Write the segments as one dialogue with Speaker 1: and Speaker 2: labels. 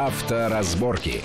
Speaker 1: Авторазборки.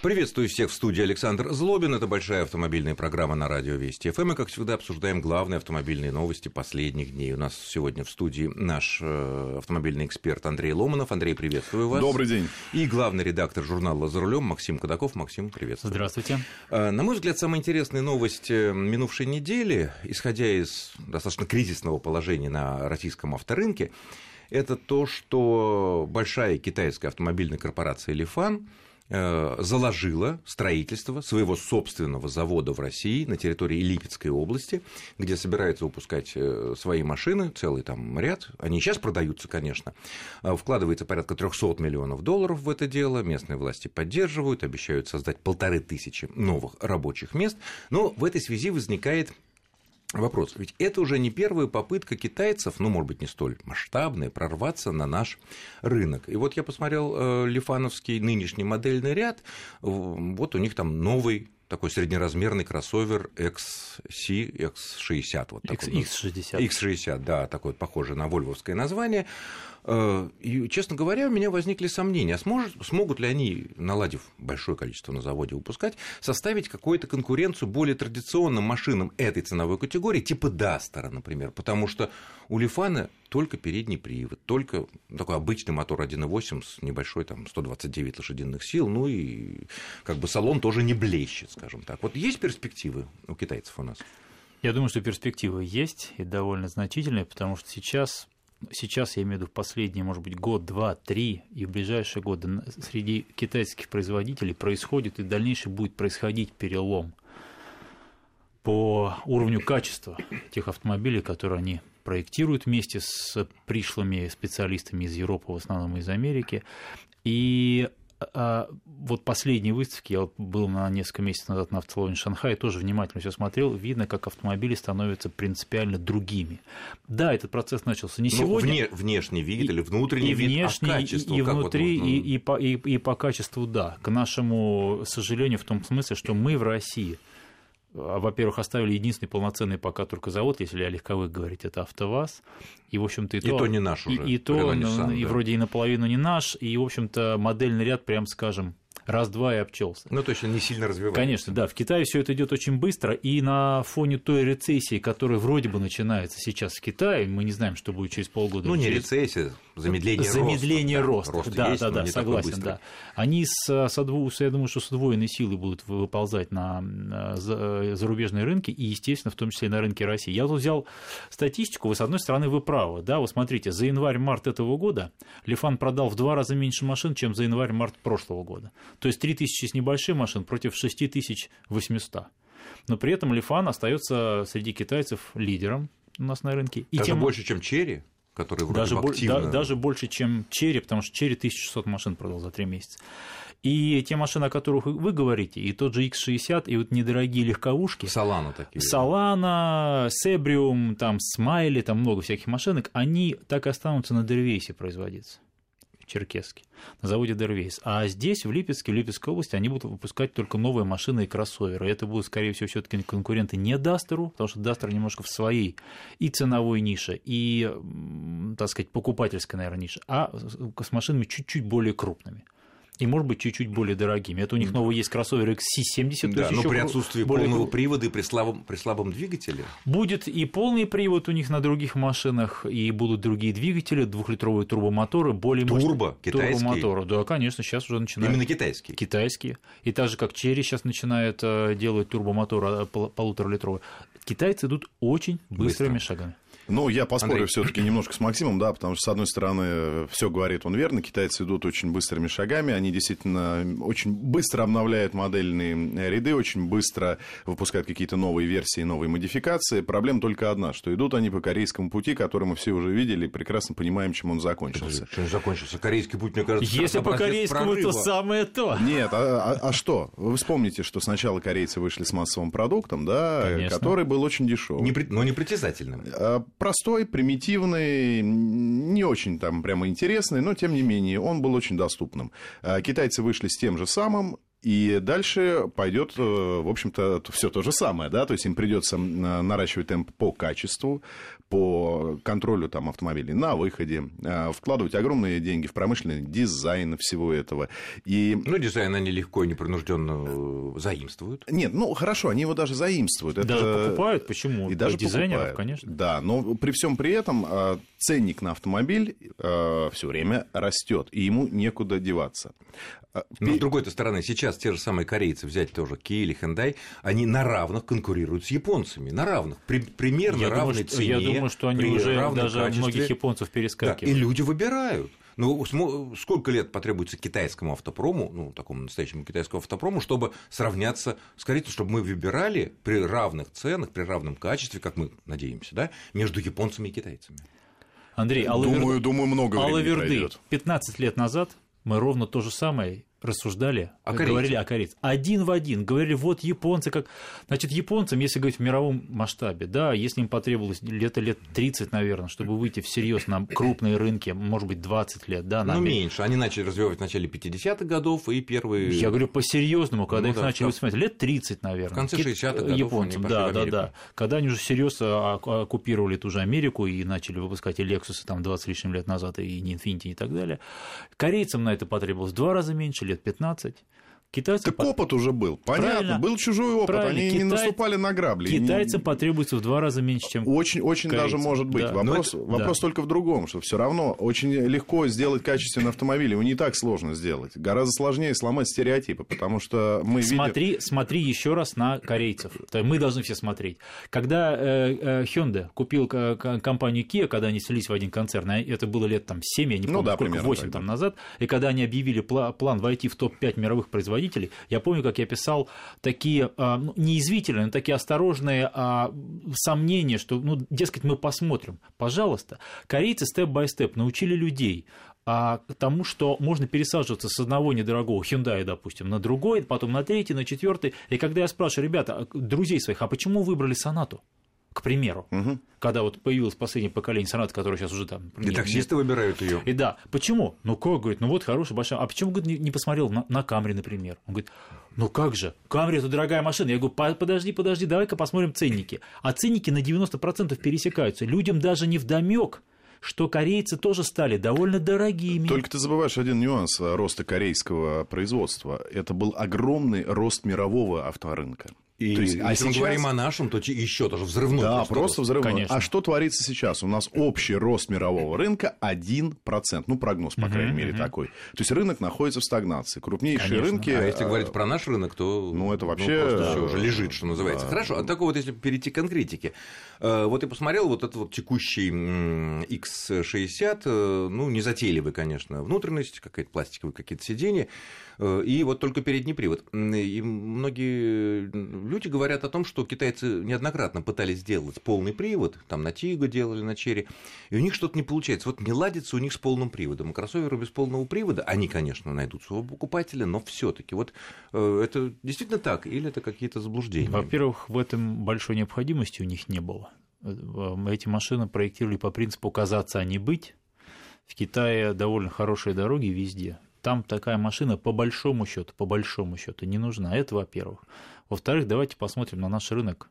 Speaker 2: Приветствую всех в студии Александр Злобин. Это большая автомобильная программа на радио Вести ФМ. И, как всегда, обсуждаем главные автомобильные новости последних дней. У нас сегодня в студии наш э, автомобильный эксперт Андрей Ломанов. Андрей, приветствую вас.
Speaker 3: Добрый день.
Speaker 2: И главный редактор журнала «За рулем» Максим Кадаков. Максим, приветствую.
Speaker 4: Здравствуйте.
Speaker 2: Э, на мой взгляд, самая интересная новость э, минувшей недели, исходя из достаточно кризисного положения на российском авторынке, это то, что большая китайская автомобильная корпорация «Лифан» Э, заложила строительство своего собственного завода в России на территории Липецкой области, где собираются выпускать э, свои машины, целый там ряд. Они сейчас продаются, конечно. Э, вкладывается порядка 300 миллионов долларов в это дело. Местные власти поддерживают, обещают создать полторы тысячи новых рабочих мест. Но в этой связи возникает Вопрос. Ведь это уже не первая попытка китайцев, ну, может быть, не столь масштабная, прорваться на наш рынок. И вот я посмотрел э, Лифановский нынешний модельный ряд, вот у них там новый такой среднеразмерный кроссовер XC, X60. Вот
Speaker 4: такой, X60.
Speaker 2: X60, да, такой похожий на вольвовское название. Э, и, честно говоря, у меня возникли сомнения, а сможет, смогут ли они, наладив большое количество на заводе выпускать, составить какую-то конкуренцию более традиционным машинам этой ценовой категории, типа Дастера, например, потому что у Лифана только передний привод, только такой обычный мотор 1.8 с небольшой там 129 лошадиных сил, ну и как бы салон тоже не блещет, скажем так. Вот есть перспективы у китайцев у нас?
Speaker 4: Я думаю, что перспективы есть и довольно значительные, потому что сейчас сейчас, я имею в виду в последние, может быть, год, два, три и в ближайшие годы среди китайских производителей происходит и дальнейшее будет происходить перелом по уровню качества тех автомобилей, которые они проектируют вместе с пришлыми специалистами из Европы, в основном из Америки. И а, вот последние выставки, я был на несколько месяцев назад на автосалоне Шанхая, тоже внимательно все смотрел, видно, как автомобили становятся принципиально другими. Да, этот процесс начался не ну, сегодня.
Speaker 2: Вне, внешний вид или внутренний
Speaker 4: и
Speaker 2: вид,
Speaker 4: внешний, а качество, и, и внутри, вот, ну... и, и, по, и, и по качеству, да. К нашему сожалению, в том смысле, что мы в России а, во-первых, оставили единственный полноценный пока только завод, если о легковых говорить, это АвтоВАЗ. И, в общем-то, и,
Speaker 2: и то, то не наш уже.
Speaker 4: И, и то, Nissan, и да. вроде и наполовину не наш, и, в общем-то, модельный ряд, прям скажем, раз-два и обчелся.
Speaker 2: Ну, точно не сильно развивается.
Speaker 4: Конечно, да. В Китае все это идет очень быстро, и на фоне той рецессии, которая вроде бы начинается сейчас в Китае, мы не знаем, что будет через полгода.
Speaker 2: Ну, не
Speaker 4: через...
Speaker 2: рецессия, замедление,
Speaker 4: замедление
Speaker 2: роста.
Speaker 4: роста.
Speaker 2: Да,
Speaker 4: да,
Speaker 2: есть,
Speaker 4: да, да, согласен, да. Они с, с, одво... я думаю, что с удвоенной силой будут выползать на зарубежные рынки, и, естественно, в том числе и на рынке России. Я тут взял статистику, вы, с одной стороны, вы правы, да, вы смотрите, за январь-март этого года Лифан продал в два раза меньше машин, чем за январь-март прошлого года. То есть 3000 с небольших машин против 6800. Но при этом Лифан остается среди китайцев лидером у нас на рынке.
Speaker 2: И Даже тем... больше, чем Черри? который вроде даже, бы активно...
Speaker 4: да, даже больше, чем Chery, потому что Chery 1600 машин продал за 3 месяца. И те машины, о которых вы говорите, и тот же X60, и вот недорогие легковушки.
Speaker 2: Solano такие.
Speaker 4: Solano, Cebrium, там Smily, там много всяких машинок, они так и останутся на Дервейсе производиться. Черкесске, на заводе Дервейс. А здесь, в Липецке, в Липецкой области, они будут выпускать только новые машины и кроссоверы. Это будут, скорее всего, все таки конкуренты не Дастеру, потому что Дастер немножко в своей и ценовой нише, и, так сказать, покупательской, наверное, нише, а с машинами чуть-чуть более крупными и, может быть, чуть-чуть более дорогими. Это у них новый есть кроссовер XC70.
Speaker 2: Да, но при отсутствии более... полного привода и при слабом, при слабом двигателе.
Speaker 4: Будет и полный привод у них на других машинах, и будут другие двигатели, двухлитровые турбомоторы, более
Speaker 2: Турбо, мощные. китайские?
Speaker 4: Турбомоторы, да, конечно, сейчас уже начинают.
Speaker 2: Именно китайские?
Speaker 4: Китайские. И так же, как Черри сейчас начинает э, делать турбомотор полуторалитровый. Китайцы идут очень быстрыми Быстро. шагами.
Speaker 3: Ну, я поспорю все-таки немножко с Максимом, да, потому что, с одной стороны, все говорит он верно, китайцы идут очень быстрыми шагами, они действительно очень быстро обновляют модельные ряды, очень быстро выпускают какие-то новые версии, новые модификации. Проблема только одна, что идут они по корейскому пути, который мы все уже видели и прекрасно понимаем, чем он закончился.
Speaker 2: Чем закончился? Корейский путь, мне кажется,
Speaker 4: Если по корейскому, то самое то.
Speaker 3: Нет, а, а, а что? Вы вспомните, что сначала корейцы вышли с массовым продуктом, да, Конечно. который был очень дешевый.
Speaker 2: Не, но не притязательным.
Speaker 3: А, простой, примитивный, не очень там прямо интересный, но тем не менее он был очень доступным. А, китайцы вышли с тем же самым, И дальше пойдет, э, в общем-то, все то же самое, да, то есть им придется наращивать темп по качеству, по контролю там, автомобилей на выходе, э, вкладывать огромные деньги в промышленный дизайн всего этого. И...
Speaker 2: Ну, дизайн они легко и непринужденно э, заимствуют.
Speaker 3: Нет, ну хорошо, они его даже заимствуют.
Speaker 4: Даже Это... покупают, почему?
Speaker 3: И даже
Speaker 4: дизайнеров, покупают. конечно.
Speaker 3: Да, но при всем при этом ценник на автомобиль все время растет, и ему некуда деваться.
Speaker 2: Но с другой стороны, сейчас те же самые корейцы, взять тоже Kia или Hyundai, они на равных конкурируют с японцами, на равных, при, примерно
Speaker 4: я
Speaker 2: равной
Speaker 4: думаю,
Speaker 2: цене.
Speaker 4: Я думаю, что они уже даже качестве. многих японцев перескакивают.
Speaker 2: Да, и люди выбирают. Ну, сколько лет потребуется китайскому автопрому, ну, такому настоящему китайскому автопрому, чтобы сравняться с корейцем, чтобы мы выбирали при равных ценах, при равном качестве, как мы надеемся, да, между японцами и китайцами.
Speaker 4: Андрей,
Speaker 3: Алаверды, думаю, думаю, много
Speaker 4: Алаверды 15 лет назад мы ровно то же самое рассуждали, о говорили о корейцах. Один в один. Говорили, вот японцы как... Значит, японцам, если говорить в мировом масштабе, да, если им потребовалось лето лет 30, наверное, чтобы выйти всерьез на крупные рынки, может быть, 20 лет, да.
Speaker 2: Ну, меньше. Они начали развивать в начале 50-х годов и первые...
Speaker 4: Я говорю по-серьезному, когда ну, их да, начали воспринимать. Лет 30, наверное. В
Speaker 2: конце 60-х годов
Speaker 4: японцам, да, да, да. Когда они уже серьезно оккупировали ту же Америку и начали выпускать и Lexus там 20 лишним лет назад, и не Infiniti и так далее. Корейцам на это потребовалось в два раза меньше, лет 15.
Speaker 3: Китайцы так под... опыт уже был, понятно, Правильно. был чужой опыт, Правильно. они Китай... не наступали на грабли.
Speaker 4: Китайцам не... потребуется в два раза меньше, чем
Speaker 3: Очень, очень даже может быть. Да. Вопрос, это... вопрос да. только в другом, что все равно очень легко сделать качественный автомобиль, его не так сложно сделать. Гораздо сложнее сломать стереотипы, потому что мы
Speaker 4: смотри,
Speaker 3: видим...
Speaker 4: Смотри еще раз на корейцев. Мы должны все смотреть. Когда э, э, Hyundai купил компанию Kia, когда они селись в один концерн, а это было лет там 7, я не ну помню, ну, да, сколько, 8 там назад, и когда они объявили план войти в топ-5 мировых производителей, производителей. Я помню, как я писал такие а, ну, неизвительные, но такие осторожные а, сомнения, что, ну, дескать, мы посмотрим. Пожалуйста, корейцы степ-бай-степ научили людей а тому, что можно пересаживаться с одного недорогого Hyundai, допустим, на другой, потом на третий, на четвертый. И когда я спрашиваю, ребята, друзей своих, а почему выбрали Сонату? К примеру, угу. когда вот появилось последнее поколение сонат, которое сейчас уже там...
Speaker 2: И таксисты нет. выбирают ее.
Speaker 4: И да, почему? Ну как, говорит, ну вот хорошая большая... А почему, говорит, не, не посмотрел на, на Камри, например? Он говорит, ну как же, Камри это дорогая машина. Я говорю, подожди, подожди, давай-ка посмотрим ценники. А ценники на 90% пересекаются. Людям даже не вдомек, что корейцы тоже стали довольно дорогими.
Speaker 3: Только ты забываешь один нюанс роста корейского производства. Это был огромный рост мирового авторынка.
Speaker 2: И то есть, а если сейчас... мы говорим о нашем, то еще тоже взрывной.
Speaker 3: Да, просто, просто взрывной. Конечно. А что творится сейчас? У нас общий рост мирового рынка 1%. Ну, прогноз, по крайней мере, такой. То есть рынок находится в стагнации. Крупнейшие Конечно. рынки...
Speaker 2: А если говорить про наш рынок, то...
Speaker 3: Ну, это вообще... Ну,
Speaker 2: да, уже лежит, что называется. Да. Хорошо, а так вот, если перейти к конкретике. Э, вот я посмотрел, вот этот вот текущий X60, э, ну, не затейливый, конечно, внутренность, какая-то пластиковая, какие-то сиденья, э, и вот только передний привод. И многие люди говорят о том, что китайцы неоднократно пытались сделать полный привод, там на Тиго делали, на Черри, и у них что-то не получается. Вот не ладится у них с полным приводом. кроссоверы без полного привода, они, конечно, найдут своего покупателя, но все таки вот э, это действительно так или это какие-то заблуждения?
Speaker 4: Во-первых, в этом большой необходимости у них не было. Э, эти машины проектировали по принципу «казаться, а не быть». В Китае довольно хорошие дороги везде. Там такая машина по большому счету, по большому счету не нужна. Это во-первых. Во-вторых, давайте посмотрим на наш рынок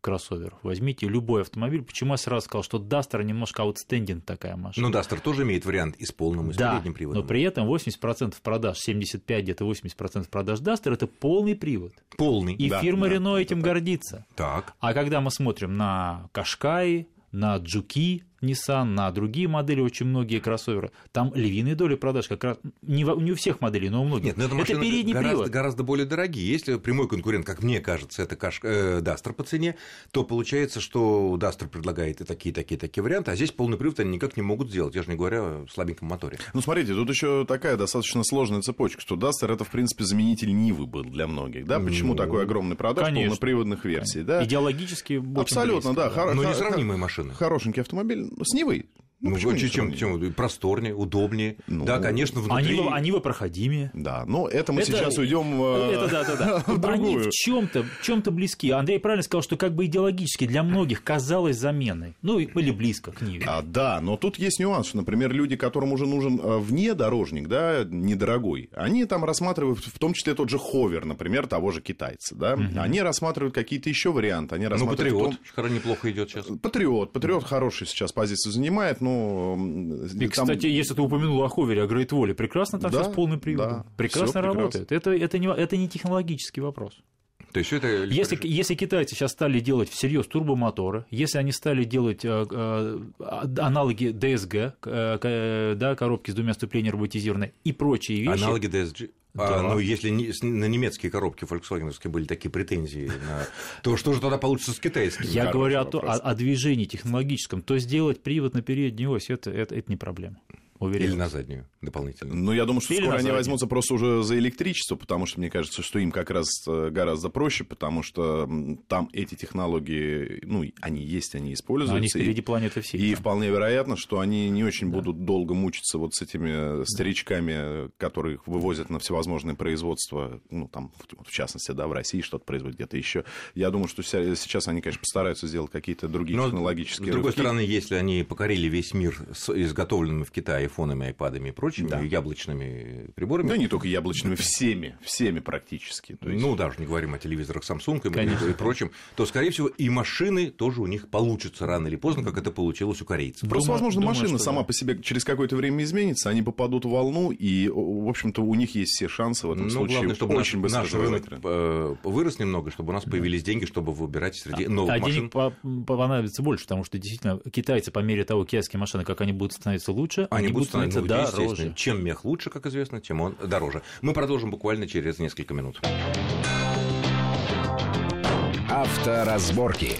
Speaker 4: кроссоверов. Возьмите любой автомобиль. Почему я сразу сказал, что Duster немножко аутстендинг такая машина.
Speaker 2: Ну, Duster тоже имеет вариант и с полным, и с да, передним приводом.
Speaker 4: но при этом 80% продаж, 75 где-то 80% продаж Duster – это полный привод.
Speaker 2: Полный,
Speaker 4: И
Speaker 2: да,
Speaker 4: фирма
Speaker 2: да,
Speaker 4: Renault этим гордится.
Speaker 2: Так.
Speaker 4: А когда мы смотрим на Кашкай, на Джуки, Nissan, на другие модели, очень многие кроссоверы, там львиные доли продаж как раз не, в, не у всех моделей, но у многих.
Speaker 2: Нет, но это, это передний гораздо, привод. гораздо более дорогие. Если прямой конкурент, как мне кажется, это Каш... э, Дастер по цене, то получается, что Дастер предлагает и такие, такие, такие варианты, а здесь полный привод они никак не могут сделать, я же не говорю о слабеньком моторе.
Speaker 3: Ну, смотрите, тут еще такая достаточно сложная цепочка, что Дастер это, в принципе, заменитель Нивы был для многих, да? Почему ну, такой огромный продаж конечно, полноприводных версий, конечно. да?
Speaker 4: Идеологически
Speaker 3: Абсолютно, да.
Speaker 2: Хор- Но несравнимые машины.
Speaker 3: Хорошенький автомобиль с Нивой
Speaker 2: Ну, ну чем, чем просторнее, удобнее. Ну, да, конечно,
Speaker 4: внутри... Они, они проходимее.
Speaker 3: Да, но это мы это, сейчас уйдем э,
Speaker 4: это, да, да, да. в другую. Они в чем-то чем близки. Андрей правильно сказал, что как бы идеологически для многих казалось заменой. Ну, или близко к ней.
Speaker 3: А, да, но тут есть нюанс, что, например, люди, которым уже нужен э, внедорожник, да, недорогой, они там рассматривают, в том числе тот же ховер, например, того же китайца, да, угу. они рассматривают какие-то еще варианты. Они
Speaker 2: ну, Патриот том... неплохо идет сейчас.
Speaker 3: Патриот, Патриот хороший сейчас позицию занимает, но
Speaker 4: ну... И, там... кстати, если ты упомянул о ховере, о Wall, прекрасно там да, все с полным приводом. Да, прекрасно работает. Прекрасно. Это, это, не, это не технологический вопрос. То есть это... если, если китайцы сейчас стали делать всерьез турбомоторы, если они стали делать э, э, аналоги DSG, э, да, коробки с двумя ступенями роботизированные и прочие вещи...
Speaker 2: Аналоги DSG? А, да. А, ну, если не, на немецкие коробки Volkswagen были такие претензии, на, то что же тогда получится с китайскими?
Speaker 4: Я говорю о, о, о движении технологическом. То сделать привод на переднюю ось это, это, это не проблема.
Speaker 2: Уверен. Или на заднюю дополнительно.
Speaker 3: Ну, я думаю, что Или скоро они возьмутся просто уже за электричество, потому что мне кажется, что им как раз э, гораздо проще, потому что там эти технологии, ну, они есть, они используются. Но они
Speaker 4: впереди и, планеты всей.
Speaker 3: И да. вполне вероятно, что они не очень да. будут долго мучиться вот с этими старичками, которых вывозят на всевозможные производства, ну, там, в частности, да, в России что-то производят где-то еще. Я думаю, что сейчас они, конечно, постараются сделать какие-то другие Но, технологические
Speaker 2: С другой рывки. стороны, если они покорили весь мир с изготовленными в Китае айфонами, айпадами и прочими да. яблочными приборами.
Speaker 3: Да не только яблочными, всеми, всеми практически.
Speaker 2: То есть... Ну, даже не говорим о телевизорах Samsung и, и прочим, то, скорее всего, и машины тоже у них получатся рано или поздно, как это получилось у корейцев.
Speaker 3: Просто, думаю, возможно, думаю, машина сама да. по себе через какое-то время изменится, они попадут в волну, и, в общем-то, у них есть все шансы в этом
Speaker 2: ну,
Speaker 3: случае
Speaker 2: главное, чтобы очень наш, наш рынок э, вырос немного, чтобы у нас появились деньги, чтобы выбирать среди а, новых а машин.
Speaker 4: А денег понадобится больше, потому что, действительно, китайцы по мере того, китайские машины, как они будут становиться лучше,
Speaker 2: они, они будут становиться ну, дороже. Чем мех лучше, как известно, тем он дороже. Мы продолжим буквально через несколько минут.
Speaker 1: Авторазборки.